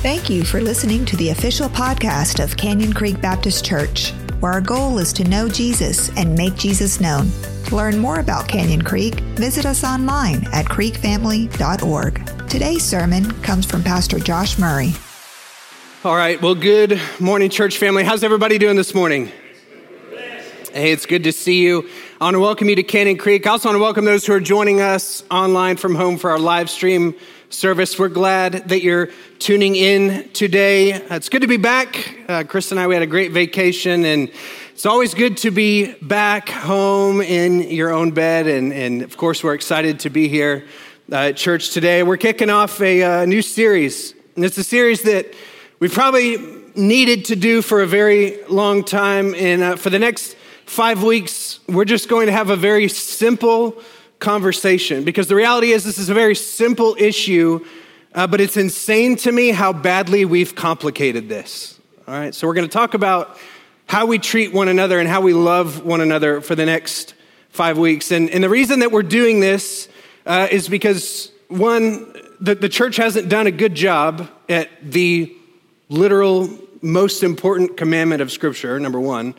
Thank you for listening to the official podcast of Canyon Creek Baptist Church, where our goal is to know Jesus and make Jesus known. To learn more about Canyon Creek, visit us online at creekfamily.org. Today's sermon comes from Pastor Josh Murray. All right, well, good morning, church family. How's everybody doing this morning? Hey, it's good to see you. I want to welcome you to Canyon Creek. I also want to welcome those who are joining us online from home for our live stream service. We're glad that you're tuning in today. It's good to be back. Uh, Chris and I, we had a great vacation, and it's always good to be back home in your own bed. And, and of course, we're excited to be here uh, at church today. We're kicking off a uh, new series, and it's a series that we probably needed to do for a very long time. And uh, for the next five weeks, we're just going to have a very simple conversation because the reality is, this is a very simple issue, uh, but it's insane to me how badly we've complicated this. All right, so we're going to talk about how we treat one another and how we love one another for the next five weeks. And, and the reason that we're doing this uh, is because, one, the, the church hasn't done a good job at the literal, most important commandment of Scripture, number one.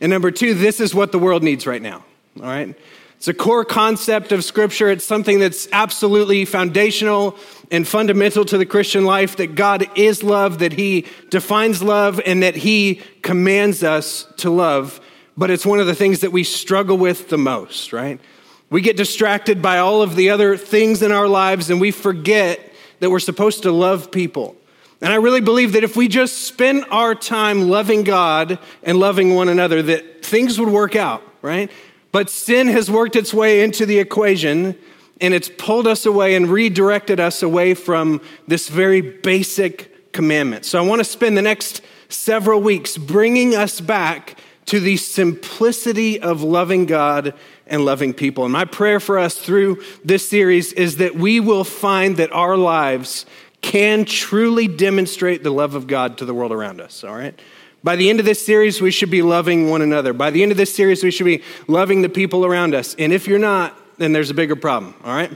And number two, this is what the world needs right now. All right? It's a core concept of Scripture. It's something that's absolutely foundational and fundamental to the Christian life that God is love, that He defines love, and that He commands us to love. But it's one of the things that we struggle with the most, right? We get distracted by all of the other things in our lives and we forget that we're supposed to love people. And I really believe that if we just spend our time loving God and loving one another, that things would work out, right? But sin has worked its way into the equation and it's pulled us away and redirected us away from this very basic commandment. So I want to spend the next several weeks bringing us back to the simplicity of loving God and loving people. And my prayer for us through this series is that we will find that our lives can truly demonstrate the love of God to the world around us, all right? By the end of this series, we should be loving one another. By the end of this series, we should be loving the people around us. And if you're not, then there's a bigger problem, all right?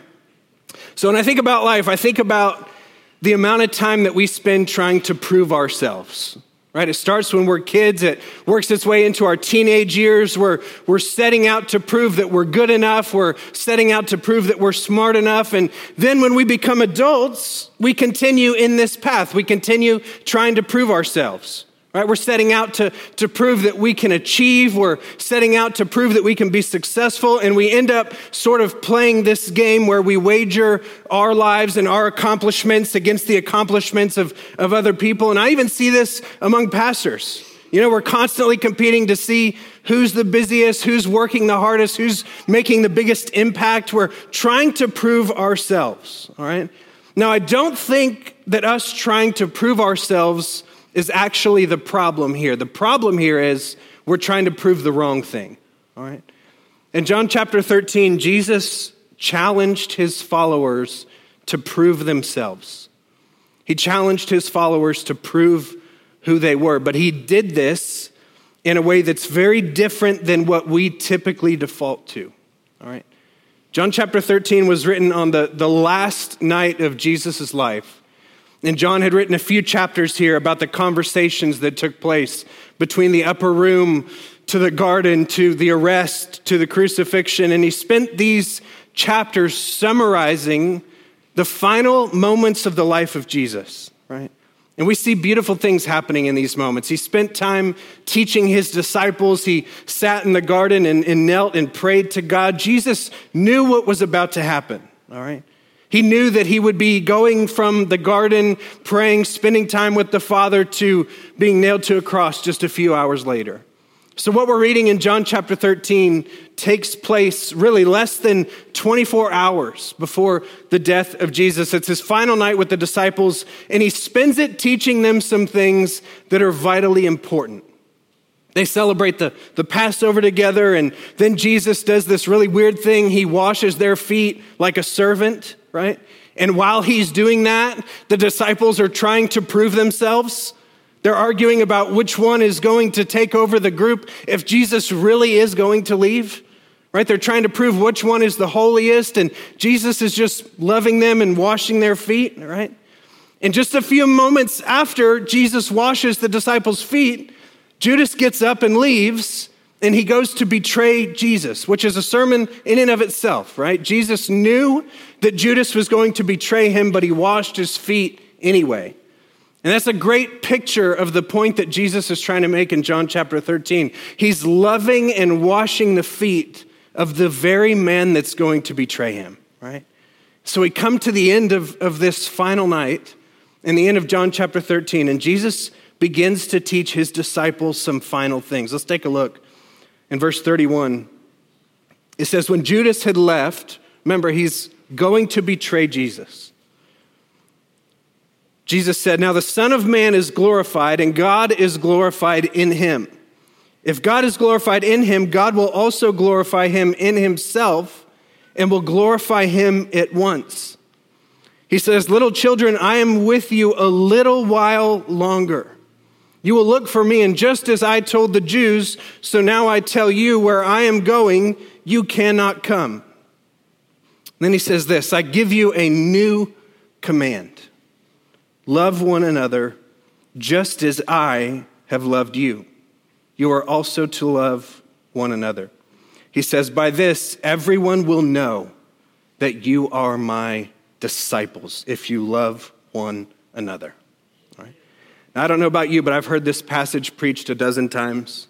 So when I think about life, I think about the amount of time that we spend trying to prove ourselves. Right? It starts when we're kids, it works its way into our teenage years. We're, we're setting out to prove that we're good enough. We're setting out to prove that we're smart enough. And then when we become adults, we continue in this path. We continue trying to prove ourselves. Right? We're setting out to, to prove that we can achieve. We're setting out to prove that we can be successful. And we end up sort of playing this game where we wager our lives and our accomplishments against the accomplishments of, of other people. And I even see this among pastors. You know, we're constantly competing to see who's the busiest, who's working the hardest, who's making the biggest impact. We're trying to prove ourselves, all right? Now, I don't think that us trying to prove ourselves is actually the problem here. The problem here is we're trying to prove the wrong thing, all right? In John chapter 13, Jesus challenged his followers to prove themselves. He challenged his followers to prove who they were, but he did this in a way that's very different than what we typically default to, all right? John chapter 13 was written on the, the last night of Jesus' life. And John had written a few chapters here about the conversations that took place between the upper room to the garden to the arrest to the crucifixion. And he spent these chapters summarizing the final moments of the life of Jesus, right? And we see beautiful things happening in these moments. He spent time teaching his disciples. He sat in the garden and, and knelt and prayed to God. Jesus knew what was about to happen, all right? He knew that he would be going from the garden, praying, spending time with the Father, to being nailed to a cross just a few hours later. So, what we're reading in John chapter 13 takes place really less than 24 hours before the death of Jesus. It's his final night with the disciples, and he spends it teaching them some things that are vitally important. They celebrate the, the Passover together, and then Jesus does this really weird thing. He washes their feet like a servant right? And while he's doing that, the disciples are trying to prove themselves. They're arguing about which one is going to take over the group if Jesus really is going to leave, right? They're trying to prove which one is the holiest, and Jesus is just loving them and washing their feet, right? And just a few moments after Jesus washes the disciples' feet, Judas gets up and leaves, and he goes to betray Jesus, which is a sermon in and of itself, right? Jesus knew that Judas was going to betray him, but he washed his feet anyway. And that's a great picture of the point that Jesus is trying to make in John chapter 13. He's loving and washing the feet of the very man that's going to betray him, right? So we come to the end of, of this final night, in the end of John chapter 13, and Jesus begins to teach his disciples some final things. Let's take a look in verse 31. It says, When Judas had left, remember, he's going to betray Jesus. Jesus said, Now the Son of Man is glorified, and God is glorified in him. If God is glorified in him, God will also glorify him in himself and will glorify him at once. He says, Little children, I am with you a little while longer. You will look for me, and just as I told the Jews, so now I tell you, where I am going, you cannot come. Then he says this I give you a new command love one another just as I have loved you. You are also to love one another. He says, By this, everyone will know that you are my disciples if you love one another. I don't know about you, but I've heard this passage preached a dozen times.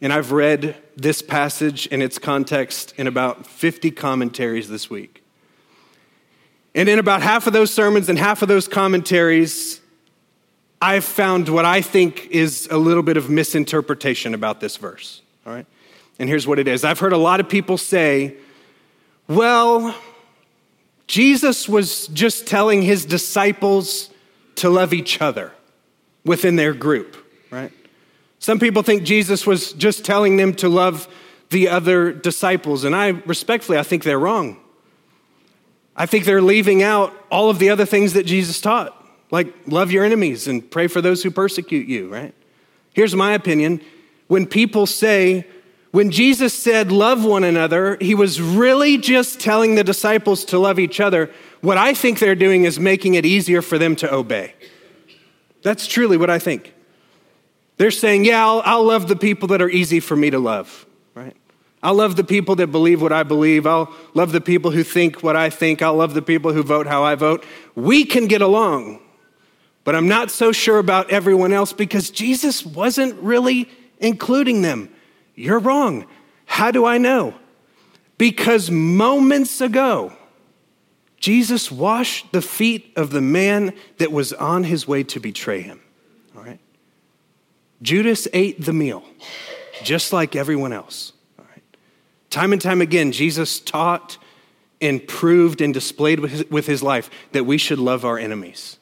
And I've read this passage in its context in about 50 commentaries this week. And in about half of those sermons and half of those commentaries, I've found what I think is a little bit of misinterpretation about this verse. All right? And here's what it is I've heard a lot of people say, well, Jesus was just telling his disciples to love each other within their group, right? Some people think Jesus was just telling them to love the other disciples, and I respectfully, I think they're wrong. I think they're leaving out all of the other things that Jesus taught, like love your enemies and pray for those who persecute you, right? Here's my opinion. When people say, when Jesus said, love one another, he was really just telling the disciples to love each other. What I think they're doing is making it easier for them to obey. That's truly what I think. They're saying, yeah, I'll, I'll love the people that are easy for me to love, right? I'll love the people that believe what I believe. I'll love the people who think what I think. I'll love the people who vote how I vote. We can get along, but I'm not so sure about everyone else because Jesus wasn't really including them. You're wrong. How do I know? Because moments ago, Jesus washed the feet of the man that was on his way to betray him. All right? Judas ate the meal, just like everyone else. All right? Time and time again, Jesus taught and proved and displayed with his, with his life that we should love our enemies.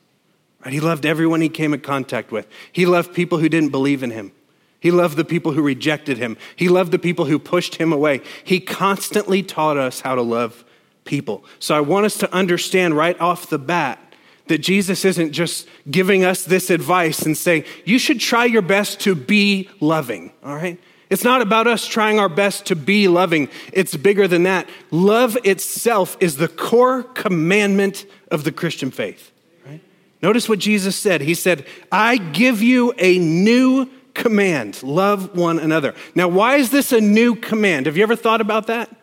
Right? He loved everyone he came in contact with. He loved people who didn't believe in him. He loved the people who rejected him. He loved the people who pushed him away. He constantly taught us how to love people. So I want us to understand right off the bat that Jesus isn't just giving us this advice and saying, you should try your best to be loving, all right? It's not about us trying our best to be loving, it's bigger than that. Love itself is the core commandment of the Christian faith. Right? Notice what Jesus said. He said, I give you a new command love one another. Now, why is this a new command? Have you ever thought about that?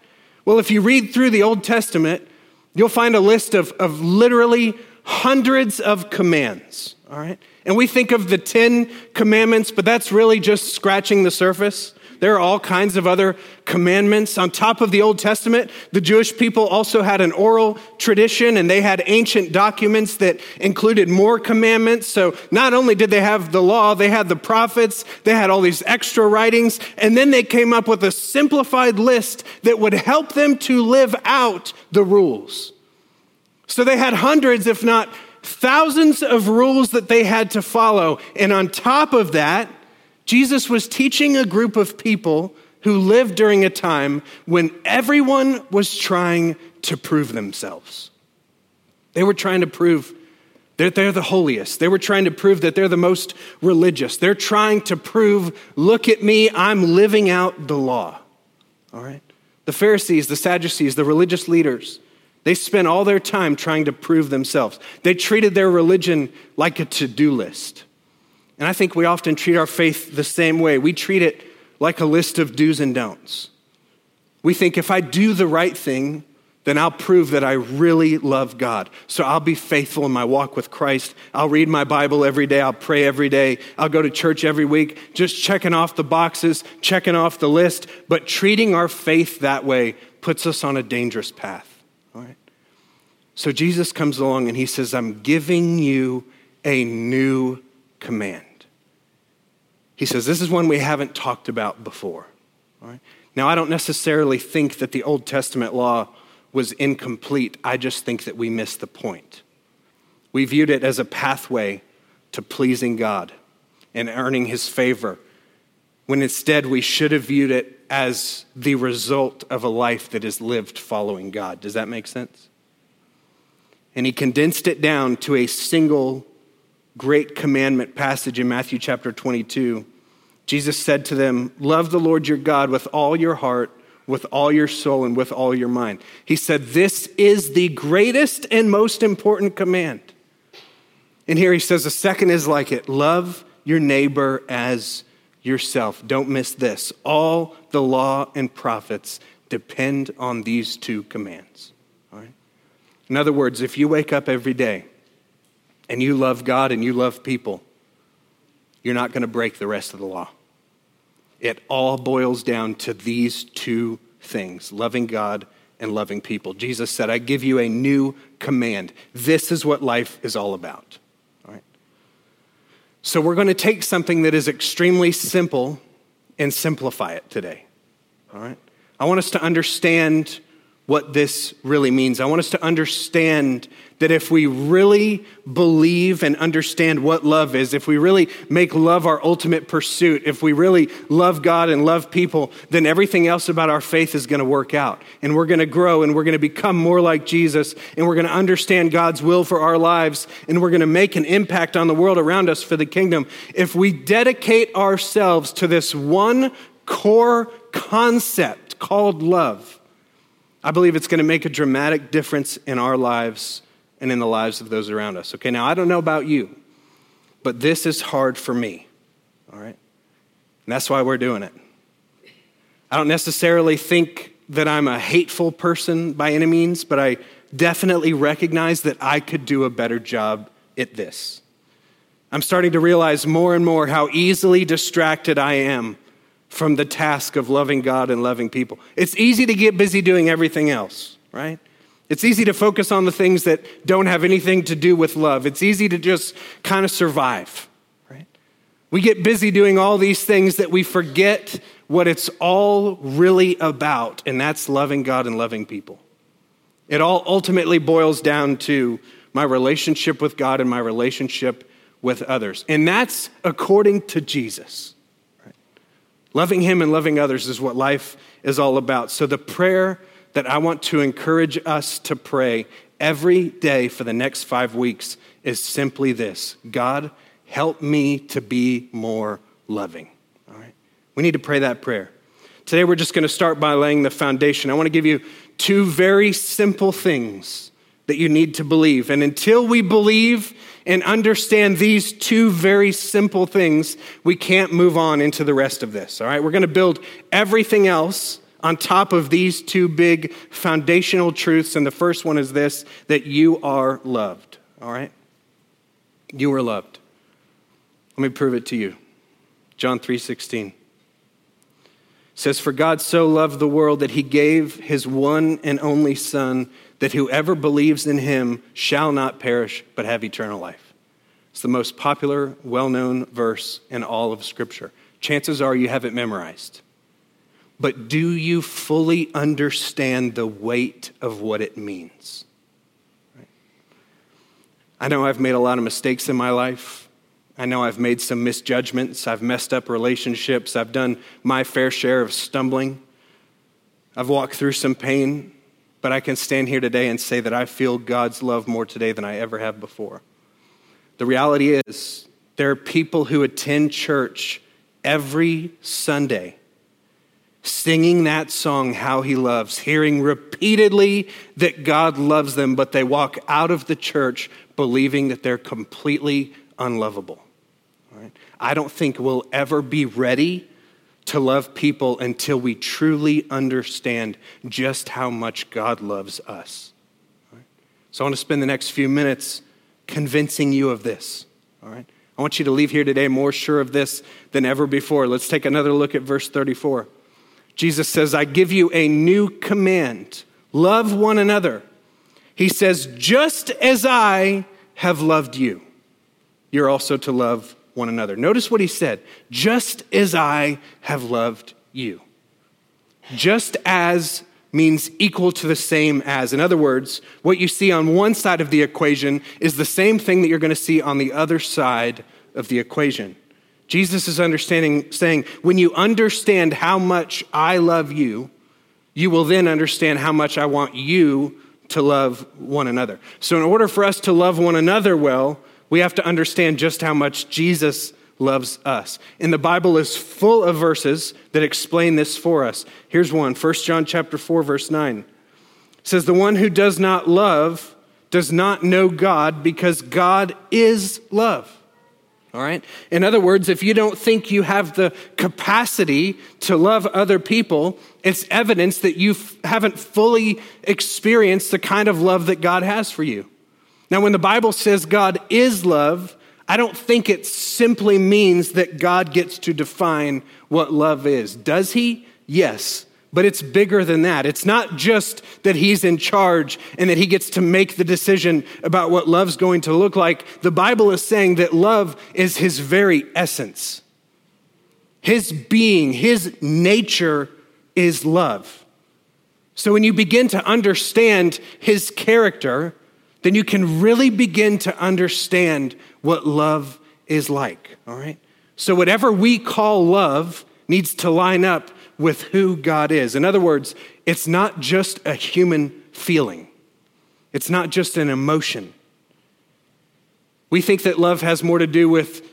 Well, if you read through the Old Testament, you'll find a list of, of literally hundreds of commands, all right? And we think of the 10 commandments, but that's really just scratching the surface. There are all kinds of other commandments. On top of the Old Testament, the Jewish people also had an oral tradition and they had ancient documents that included more commandments. So not only did they have the law, they had the prophets, they had all these extra writings, and then they came up with a simplified list that would help them to live out the rules. So they had hundreds, if not thousands, of rules that they had to follow. And on top of that, Jesus was teaching a group of people who lived during a time when everyone was trying to prove themselves. They were trying to prove that they're the holiest. They were trying to prove that they're the most religious. They're trying to prove, look at me, I'm living out the law. All right? The Pharisees, the Sadducees, the religious leaders, They spent all their time trying to prove themselves. They treated their religion like a to do list. And I think we often treat our faith the same way. We treat it like a list of do's and don'ts. We think if I do the right thing, then I'll prove that I really love God. So I'll be faithful in my walk with Christ. I'll read my Bible every day. I'll pray every day. I'll go to church every week, just checking off the boxes, checking off the list. But treating our faith that way puts us on a dangerous path. All right? So Jesus comes along and he says, I'm giving you a new command. He says, This is one we haven't talked about before. All right? Now, I don't necessarily think that the Old Testament law was incomplete. I just think that we missed the point. We viewed it as a pathway to pleasing God and earning his favor, when instead we should have viewed it as the result of a life that is lived following God. Does that make sense? And he condensed it down to a single great commandment passage in Matthew chapter 22. Jesus said to them, Love the Lord your God with all your heart with all your soul and with all your mind. He said, This is the greatest and most important command. And here he says, The second is like it love your neighbor as yourself. Don't miss this. All the law and prophets depend on these two commands. All right? In other words, if you wake up every day and you love God and you love people, you're not going to break the rest of the law. It all boils down to these two things loving God and loving people. Jesus said, I give you a new command. This is what life is all about. All right? So we're going to take something that is extremely simple and simplify it today. All right? I want us to understand what this really means. I want us to understand that if we really believe and understand what love is, if we really make love our ultimate pursuit, if we really love God and love people, then everything else about our faith is going to work out. And we're going to grow and we're going to become more like Jesus and we're going to understand God's will for our lives and we're going to make an impact on the world around us for the kingdom. If we dedicate ourselves to this one core concept called love, I believe it's going to make a dramatic difference in our lives and in the lives of those around us. Okay, now I don't know about you, but this is hard for me, all right? And that's why we're doing it. I don't necessarily think that I'm a hateful person by any means, but I definitely recognize that I could do a better job at this. I'm starting to realize more and more how easily distracted I am from the task of loving God and loving people. It's easy to get busy doing everything else, right? It's easy to focus on the things that don't have anything to do with love. It's easy to just kind of survive, right? We get busy doing all these things that we forget what it's all really about, and that's loving God and loving people. It all ultimately boils down to my relationship with God and my relationship with others. And that's according to Jesus. Loving Him and loving others is what life is all about. So, the prayer that I want to encourage us to pray every day for the next five weeks is simply this God, help me to be more loving. All right? We need to pray that prayer. Today, we're just going to start by laying the foundation. I want to give you two very simple things that you need to believe. And until we believe and understand these two very simple things, we can't move on into the rest of this. All right, we're going to build everything else on top of these two big foundational truths. And the first one is this that you are loved. All right? You are loved. Let me prove it to you. John 3 16 says, For God so loved the world that he gave his one and only Son that whoever believes in him shall not perish but have eternal life. It's the most popular, well known verse in all of Scripture. Chances are you have it memorized. But do you fully understand the weight of what it means? I know I've made a lot of mistakes in my life. I know I've made some misjudgments. I've messed up relationships. I've done my fair share of stumbling. I've walked through some pain. But I can stand here today and say that I feel God's love more today than I ever have before. The reality is, there are people who attend church every Sunday singing that song, How He Loves, hearing repeatedly that God loves them, but they walk out of the church believing that they're completely unlovable. Right? I don't think we'll ever be ready to love people until we truly understand just how much God loves us. So I want to spend the next few minutes convincing you of this. All right? I want you to leave here today more sure of this than ever before. Let's take another look at verse 34. Jesus says, I give you a new command love one another. He says, just as I have loved you, you're also to love one another. Notice what he said just as I have loved you. Just as means equal to the same as. In other words, what you see on one side of the equation is the same thing that you're going to see on the other side of the equation. Jesus is understanding, saying, when you understand how much I love you, you will then understand how much I want you to love one another. So, in order for us to love one another well, we have to understand just how much Jesus loves us. And the Bible is full of verses that explain this for us. Here's one, 1 John chapter 4 verse 9. It says the one who does not love does not know God because God is love. All right? In other words, if you don't think you have the capacity to love other people, it's evidence that you haven't fully experienced the kind of love that God has for you. Now, when the Bible says God is love, I don't think it simply means that God gets to define what love is. Does he? Yes. But it's bigger than that. It's not just that he's in charge and that he gets to make the decision about what love's going to look like. The Bible is saying that love is his very essence. His being, his nature is love. So when you begin to understand his character, then you can really begin to understand what love is like, all right? So, whatever we call love needs to line up with who God is. In other words, it's not just a human feeling, it's not just an emotion. We think that love has more to do with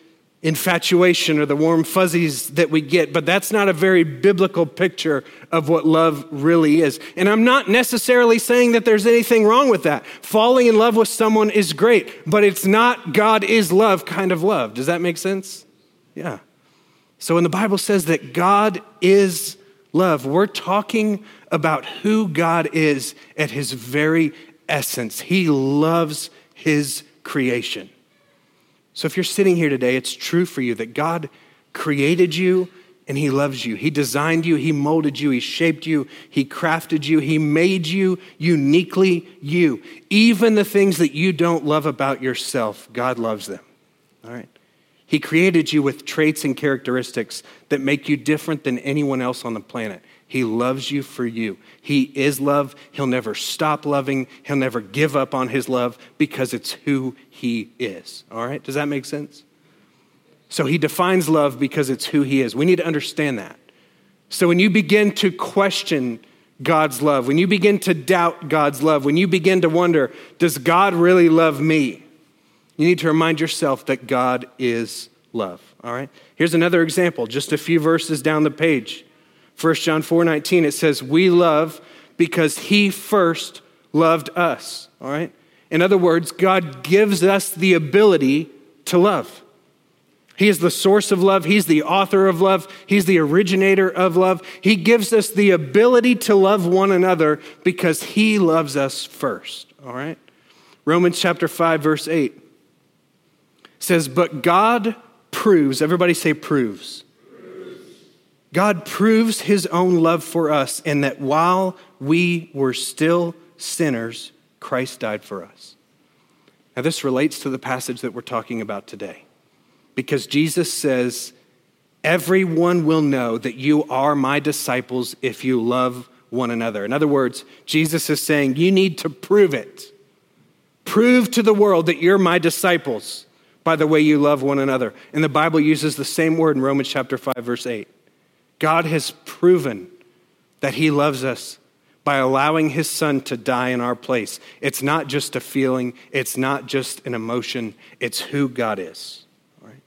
infatuation or the warm fuzzies that we get, but that's not a very biblical picture of what love really is. And I'm not necessarily saying that there's anything wrong with that. Falling in love with someone is great, but it's not God is love kind of love. Does that make sense? Yeah. So when the Bible says that God is love, we're talking about who God is at his very essence. He loves his creation. So if you're sitting here today, it's true for you that God created you and He loves you. He designed you, He molded you, He shaped you, He crafted you, He made you uniquely you. Even the things that you don't love about yourself, God loves them. All right? He created you with traits and characteristics that make you different than anyone else on the planet. He loves you for you. He is love. He'll never stop loving. He'll never give up on his love because it's who he is. All right? Does that make sense? So he defines love because it's who he is. We need to understand that. So when you begin to question God's love, when you begin to doubt God's love, when you begin to wonder, does God really love me? You need to remind yourself that God is love. All right? Here's another example, just a few verses down the page. 1 John 4 19, it says, We love because he first loved us. All right? In other words, God gives us the ability to love. He is the source of love. He's the author of love. He's the originator of love. He gives us the ability to love one another because He loves us first. All right? Romans chapter 5, verse 8 says, But God proves, everybody say proves. God proves his own love for us in that while we were still sinners, Christ died for us. Now, this relates to the passage that we're talking about today because Jesus says, Everyone will know that you are my disciples if you love one another. In other words, Jesus is saying, You need to prove it. Prove to the world that you're my disciples by the way you love one another. And the Bible uses the same word in Romans chapter 5, verse 8. God has proven that He loves us by allowing His Son to die in our place. It's not just a feeling, it's not just an emotion, it's who God is. Right?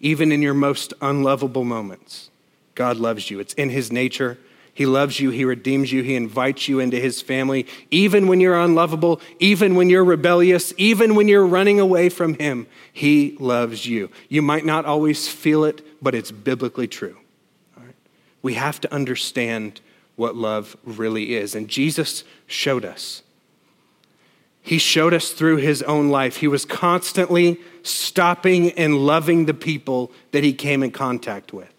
Even in your most unlovable moments, God loves you. It's in His nature, He loves you, He redeems you, He invites you into His family, even when you're unlovable, even when you're rebellious, even when you're running away from Him. He loves you. You might not always feel it, but it's biblically true. We have to understand what love really is. And Jesus showed us. He showed us through his own life. He was constantly stopping and loving the people that he came in contact with.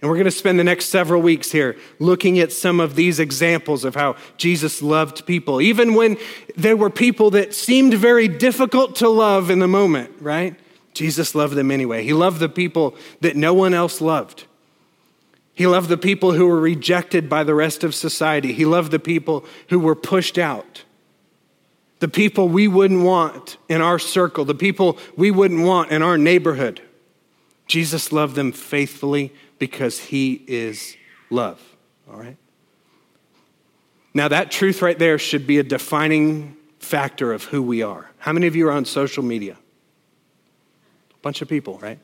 And we're going to spend the next several weeks here looking at some of these examples of how Jesus loved people, even when there were people that seemed very difficult to love in the moment, right? Jesus loved them anyway. He loved the people that no one else loved. He loved the people who were rejected by the rest of society. He loved the people who were pushed out. The people we wouldn't want in our circle, the people we wouldn't want in our neighborhood. Jesus loved them faithfully because he is love. All right? Now, that truth right there should be a defining factor of who we are. How many of you are on social media? A bunch of people, right?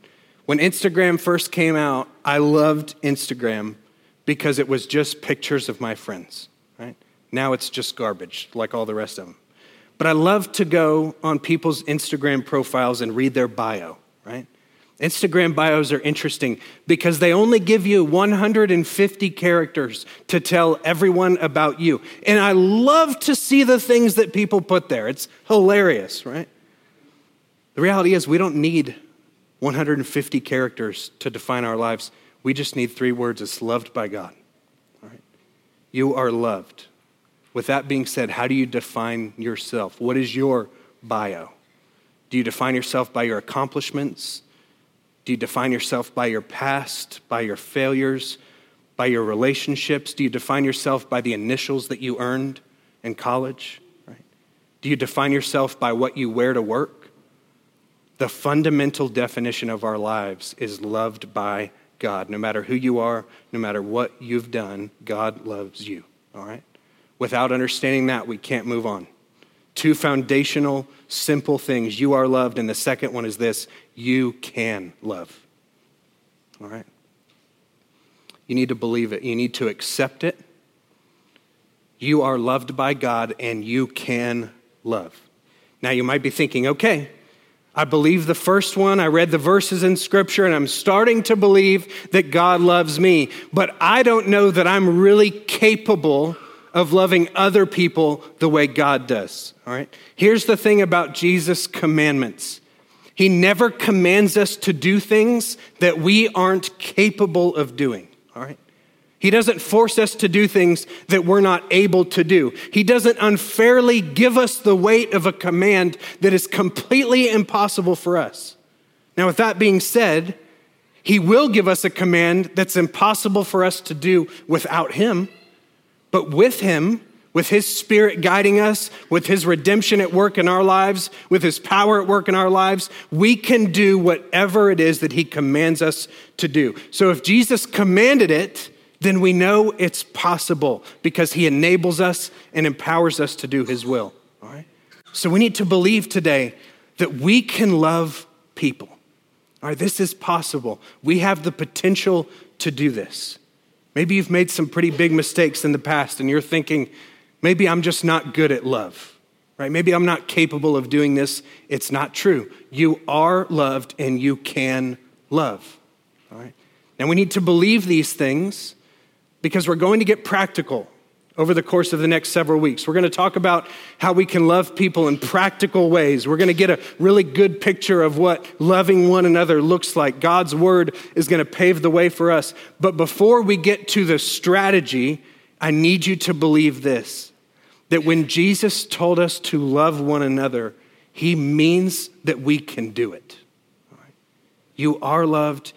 When Instagram first came out, I loved Instagram because it was just pictures of my friends, right? Now it's just garbage, like all the rest of them. But I love to go on people's Instagram profiles and read their bio, right? Instagram bios are interesting because they only give you 150 characters to tell everyone about you. And I love to see the things that people put there. It's hilarious, right? The reality is, we don't need 150 characters to define our lives. We just need three words it's loved by God. All right? You are loved. With that being said, how do you define yourself? What is your bio? Do you define yourself by your accomplishments? Do you define yourself by your past, by your failures, by your relationships? Do you define yourself by the initials that you earned in college? Right? Do you define yourself by what you wear to work? The fundamental definition of our lives is loved by God. No matter who you are, no matter what you've done, God loves you. All right? Without understanding that, we can't move on. Two foundational, simple things. You are loved. And the second one is this you can love. All right? You need to believe it, you need to accept it. You are loved by God and you can love. Now, you might be thinking, okay, I believe the first one. I read the verses in Scripture, and I'm starting to believe that God loves me. But I don't know that I'm really capable of loving other people the way God does. All right? Here's the thing about Jesus' commandments He never commands us to do things that we aren't capable of doing. All right? He doesn't force us to do things that we're not able to do. He doesn't unfairly give us the weight of a command that is completely impossible for us. Now, with that being said, He will give us a command that's impossible for us to do without Him. But with Him, with His Spirit guiding us, with His redemption at work in our lives, with His power at work in our lives, we can do whatever it is that He commands us to do. So if Jesus commanded it, then we know it's possible because He enables us and empowers us to do His will. All right? So we need to believe today that we can love people. All right, this is possible. We have the potential to do this. Maybe you've made some pretty big mistakes in the past and you're thinking, maybe I'm just not good at love, right? Maybe I'm not capable of doing this. It's not true. You are loved and you can love, all right? And we need to believe these things because we're going to get practical over the course of the next several weeks. We're going to talk about how we can love people in practical ways. We're going to get a really good picture of what loving one another looks like. God's word is going to pave the way for us. But before we get to the strategy, I need you to believe this that when Jesus told us to love one another, he means that we can do it. You are loved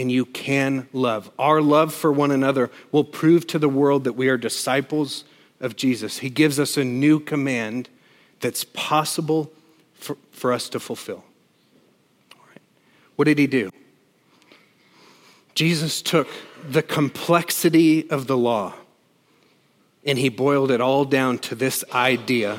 and you can love. Our love for one another will prove to the world that we are disciples of Jesus. He gives us a new command that's possible for, for us to fulfill. What did he do? Jesus took the complexity of the law and he boiled it all down to this idea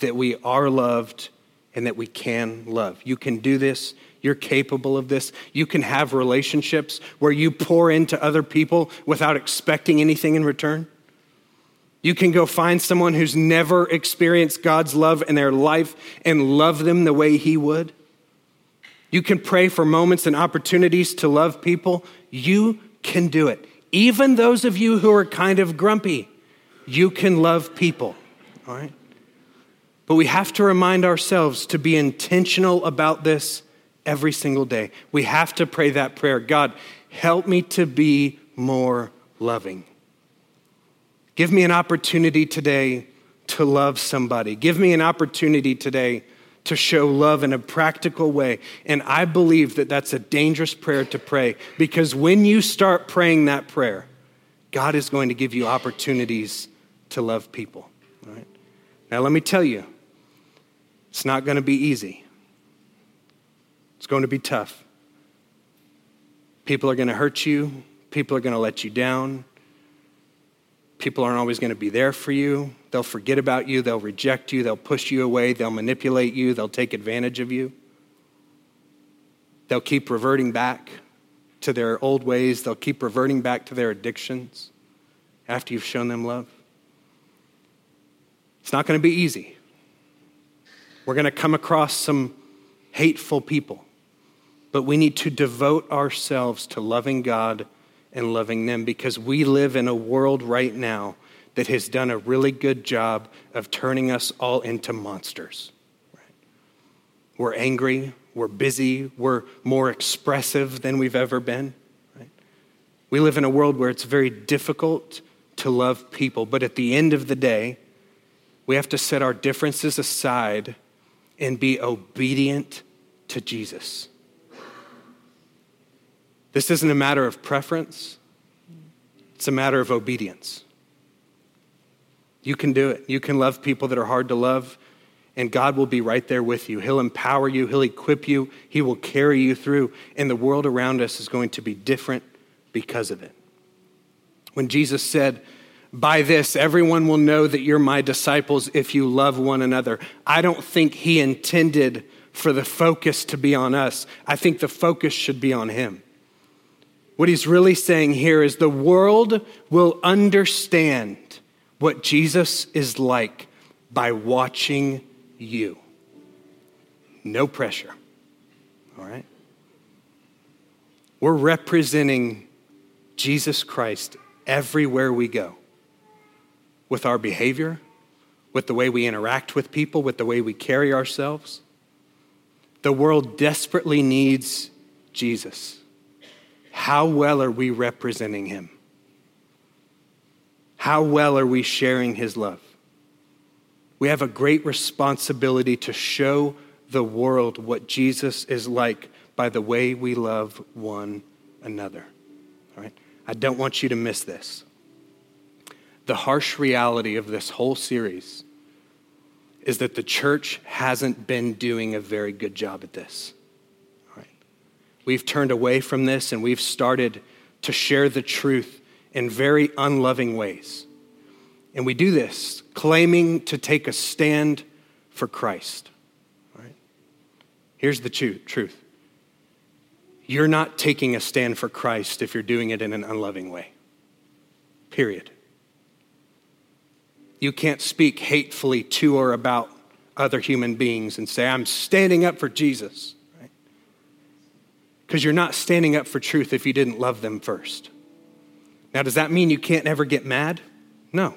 that we are loved and that we can love. You can do this, You're capable of this. You can have relationships where you pour into other people without expecting anything in return. You can go find someone who's never experienced God's love in their life and love them the way He would. You can pray for moments and opportunities to love people. You can do it. Even those of you who are kind of grumpy, you can love people, all right? But we have to remind ourselves to be intentional about this every single day. We have to pray that prayer God, help me to be more loving. Give me an opportunity today to love somebody. Give me an opportunity today to show love in a practical way. And I believe that that's a dangerous prayer to pray because when you start praying that prayer, God is going to give you opportunities to love people. Right? Now, let me tell you, it's not going to be easy. Going to be tough. People are going to hurt you, people are going to let you down. People aren't always going to be there for you. They'll forget about you. They'll reject you. They'll push you away. They'll manipulate you. They'll take advantage of you. They'll keep reverting back to their old ways. They'll keep reverting back to their addictions after you've shown them love. It's not going to be easy. We're going to come across some hateful people but we need to devote ourselves to loving God and loving them because we live in a world right now that has done a really good job of turning us all into monsters. We're angry, we're busy, we're more expressive than we've ever been. We live in a world where it's very difficult to love people, but at the end of the day, we have to set our differences aside and be obedient to Jesus. This isn't a matter of preference, it's a matter of obedience. You can do it. You can love people that are hard to love, and God will be right there with you. He'll empower you, He'll equip you, He will carry you through, and the world around us is going to be different because of it. When Jesus said, by this, everyone will know that you're my disciples if you love one another. I don't think he intended for the focus to be on us. I think the focus should be on him. What he's really saying here is the world will understand what Jesus is like by watching you. No pressure. All right? We're representing Jesus Christ everywhere we go with our behavior, with the way we interact with people, with the way we carry ourselves. The world desperately needs Jesus. How well are we representing him? How well are we sharing his love? We have a great responsibility to show the world what Jesus is like by the way we love one another. All right? I don't want you to miss this. The harsh reality of this whole series is that the church hasn't been doing a very good job at this. We've turned away from this and we've started to share the truth in very unloving ways. And we do this claiming to take a stand for Christ. Right? Here's the truth you're not taking a stand for Christ if you're doing it in an unloving way. Period. You can't speak hatefully to or about other human beings and say, I'm standing up for Jesus because you're not standing up for truth if you didn't love them first. Now, does that mean you can't ever get mad? No.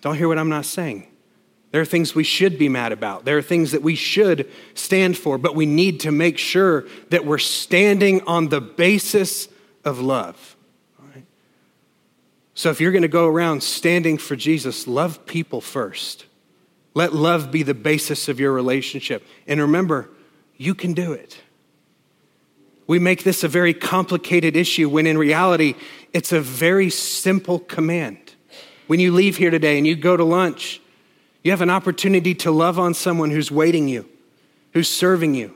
Don't hear what I'm not saying. There are things we should be mad about. There are things that we should stand for, but we need to make sure that we're standing on the basis of love. So if you're going to go around standing for Jesus, love people first. Let love be the basis of your relationship. And remember, you can do it. We make this a very complicated issue when in reality, it's a very simple command. When you leave here today and you go to lunch, you have an opportunity to love on someone who's waiting you, who's serving you.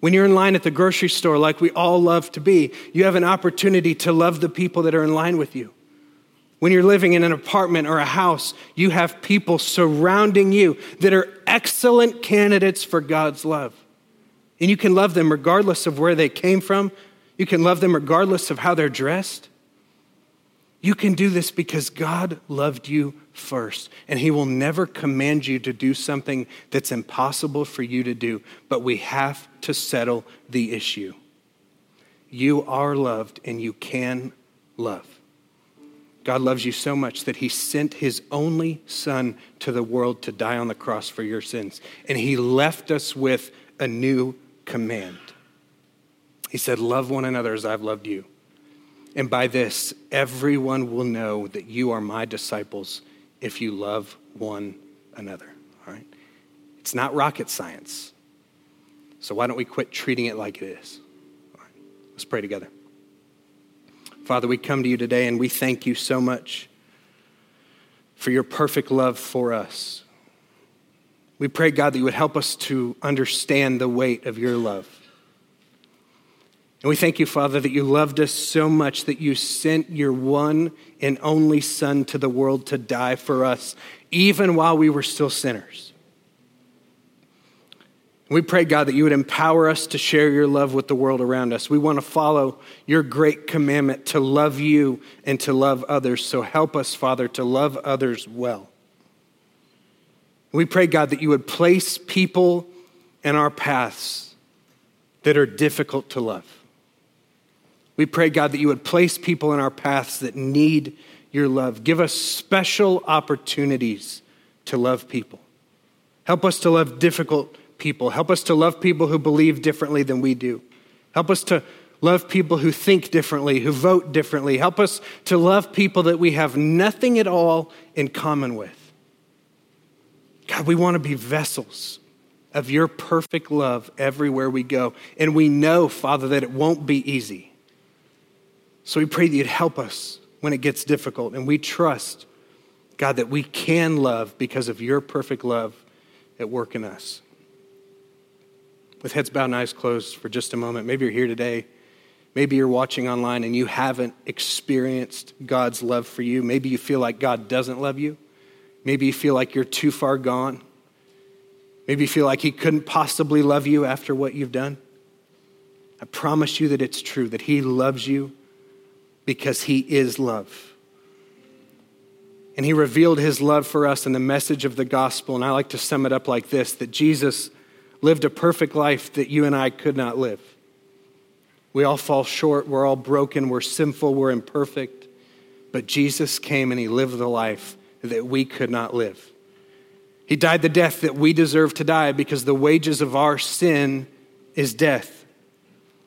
When you're in line at the grocery store, like we all love to be, you have an opportunity to love the people that are in line with you. When you're living in an apartment or a house, you have people surrounding you that are excellent candidates for God's love. And you can love them regardless of where they came from. You can love them regardless of how they're dressed. You can do this because God loved you first, and He will never command you to do something that's impossible for you to do, but we have to settle the issue. You are loved, and you can love. God loves you so much that He sent His only Son to the world to die on the cross for your sins, and He left us with a new command. He said, Love one another as I've loved you. And by this, everyone will know that you are my disciples if you love one another. All right? It's not rocket science. So why don't we quit treating it like it is? All right, let's pray together. Father, we come to you today and we thank you so much for your perfect love for us. We pray, God, that you would help us to understand the weight of your love. And we thank you, Father, that you loved us so much that you sent your one and only Son to the world to die for us, even while we were still sinners. We pray, God, that you would empower us to share your love with the world around us. We want to follow your great commandment to love you and to love others. So help us, Father, to love others well. We pray, God, that you would place people in our paths that are difficult to love. We pray, God, that you would place people in our paths that need your love. Give us special opportunities to love people. Help us to love difficult people. Help us to love people who believe differently than we do. Help us to love people who think differently, who vote differently. Help us to love people that we have nothing at all in common with. God, we want to be vessels of your perfect love everywhere we go. And we know, Father, that it won't be easy. So we pray that you'd help us when it gets difficult. And we trust, God, that we can love because of your perfect love at work in us. With heads bowed and eyes closed for just a moment, maybe you're here today. Maybe you're watching online and you haven't experienced God's love for you. Maybe you feel like God doesn't love you. Maybe you feel like you're too far gone. Maybe you feel like He couldn't possibly love you after what you've done. I promise you that it's true, that He loves you because he is love. And he revealed his love for us in the message of the gospel. And I like to sum it up like this that Jesus lived a perfect life that you and I could not live. We all fall short, we're all broken, we're sinful, we're imperfect. But Jesus came and he lived the life that we could not live. He died the death that we deserve to die because the wages of our sin is death.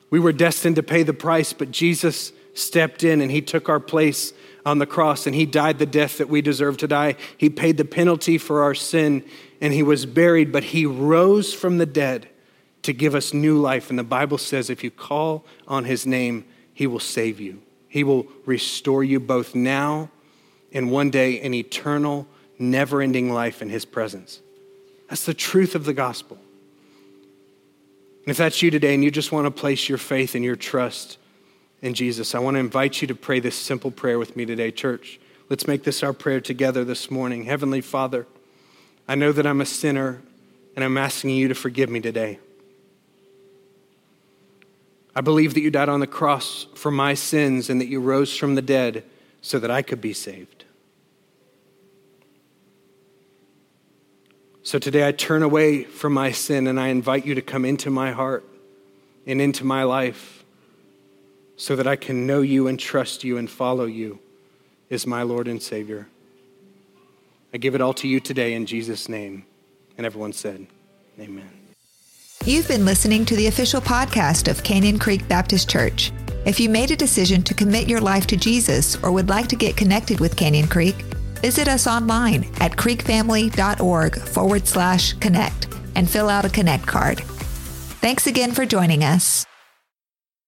We were destined to pay the price, but Jesus stepped in and he took our place on the cross and he died the death that we deserve to die. He paid the penalty for our sin and he was buried, but he rose from the dead to give us new life. And the Bible says if you call on his name, he will save you. He will restore you both now and one day an eternal, never ending life in his presence. That's the truth of the gospel. And if that's you today and you just want to place your faith and your trust in Jesus. I want to invite you to pray this simple prayer with me today, church. Let's make this our prayer together this morning. Heavenly Father, I know that I'm a sinner and I'm asking you to forgive me today. I believe that you died on the cross for my sins and that you rose from the dead so that I could be saved. So today I turn away from my sin and I invite you to come into my heart and into my life so that I can know you and trust you and follow you as my Lord and Savior. I give it all to you today in Jesus' name. And everyone said, Amen. You've been listening to the official podcast of Canyon Creek Baptist Church. If you made a decision to commit your life to Jesus or would like to get connected with Canyon Creek, visit us online at creekfamily.org forward slash connect and fill out a connect card. Thanks again for joining us.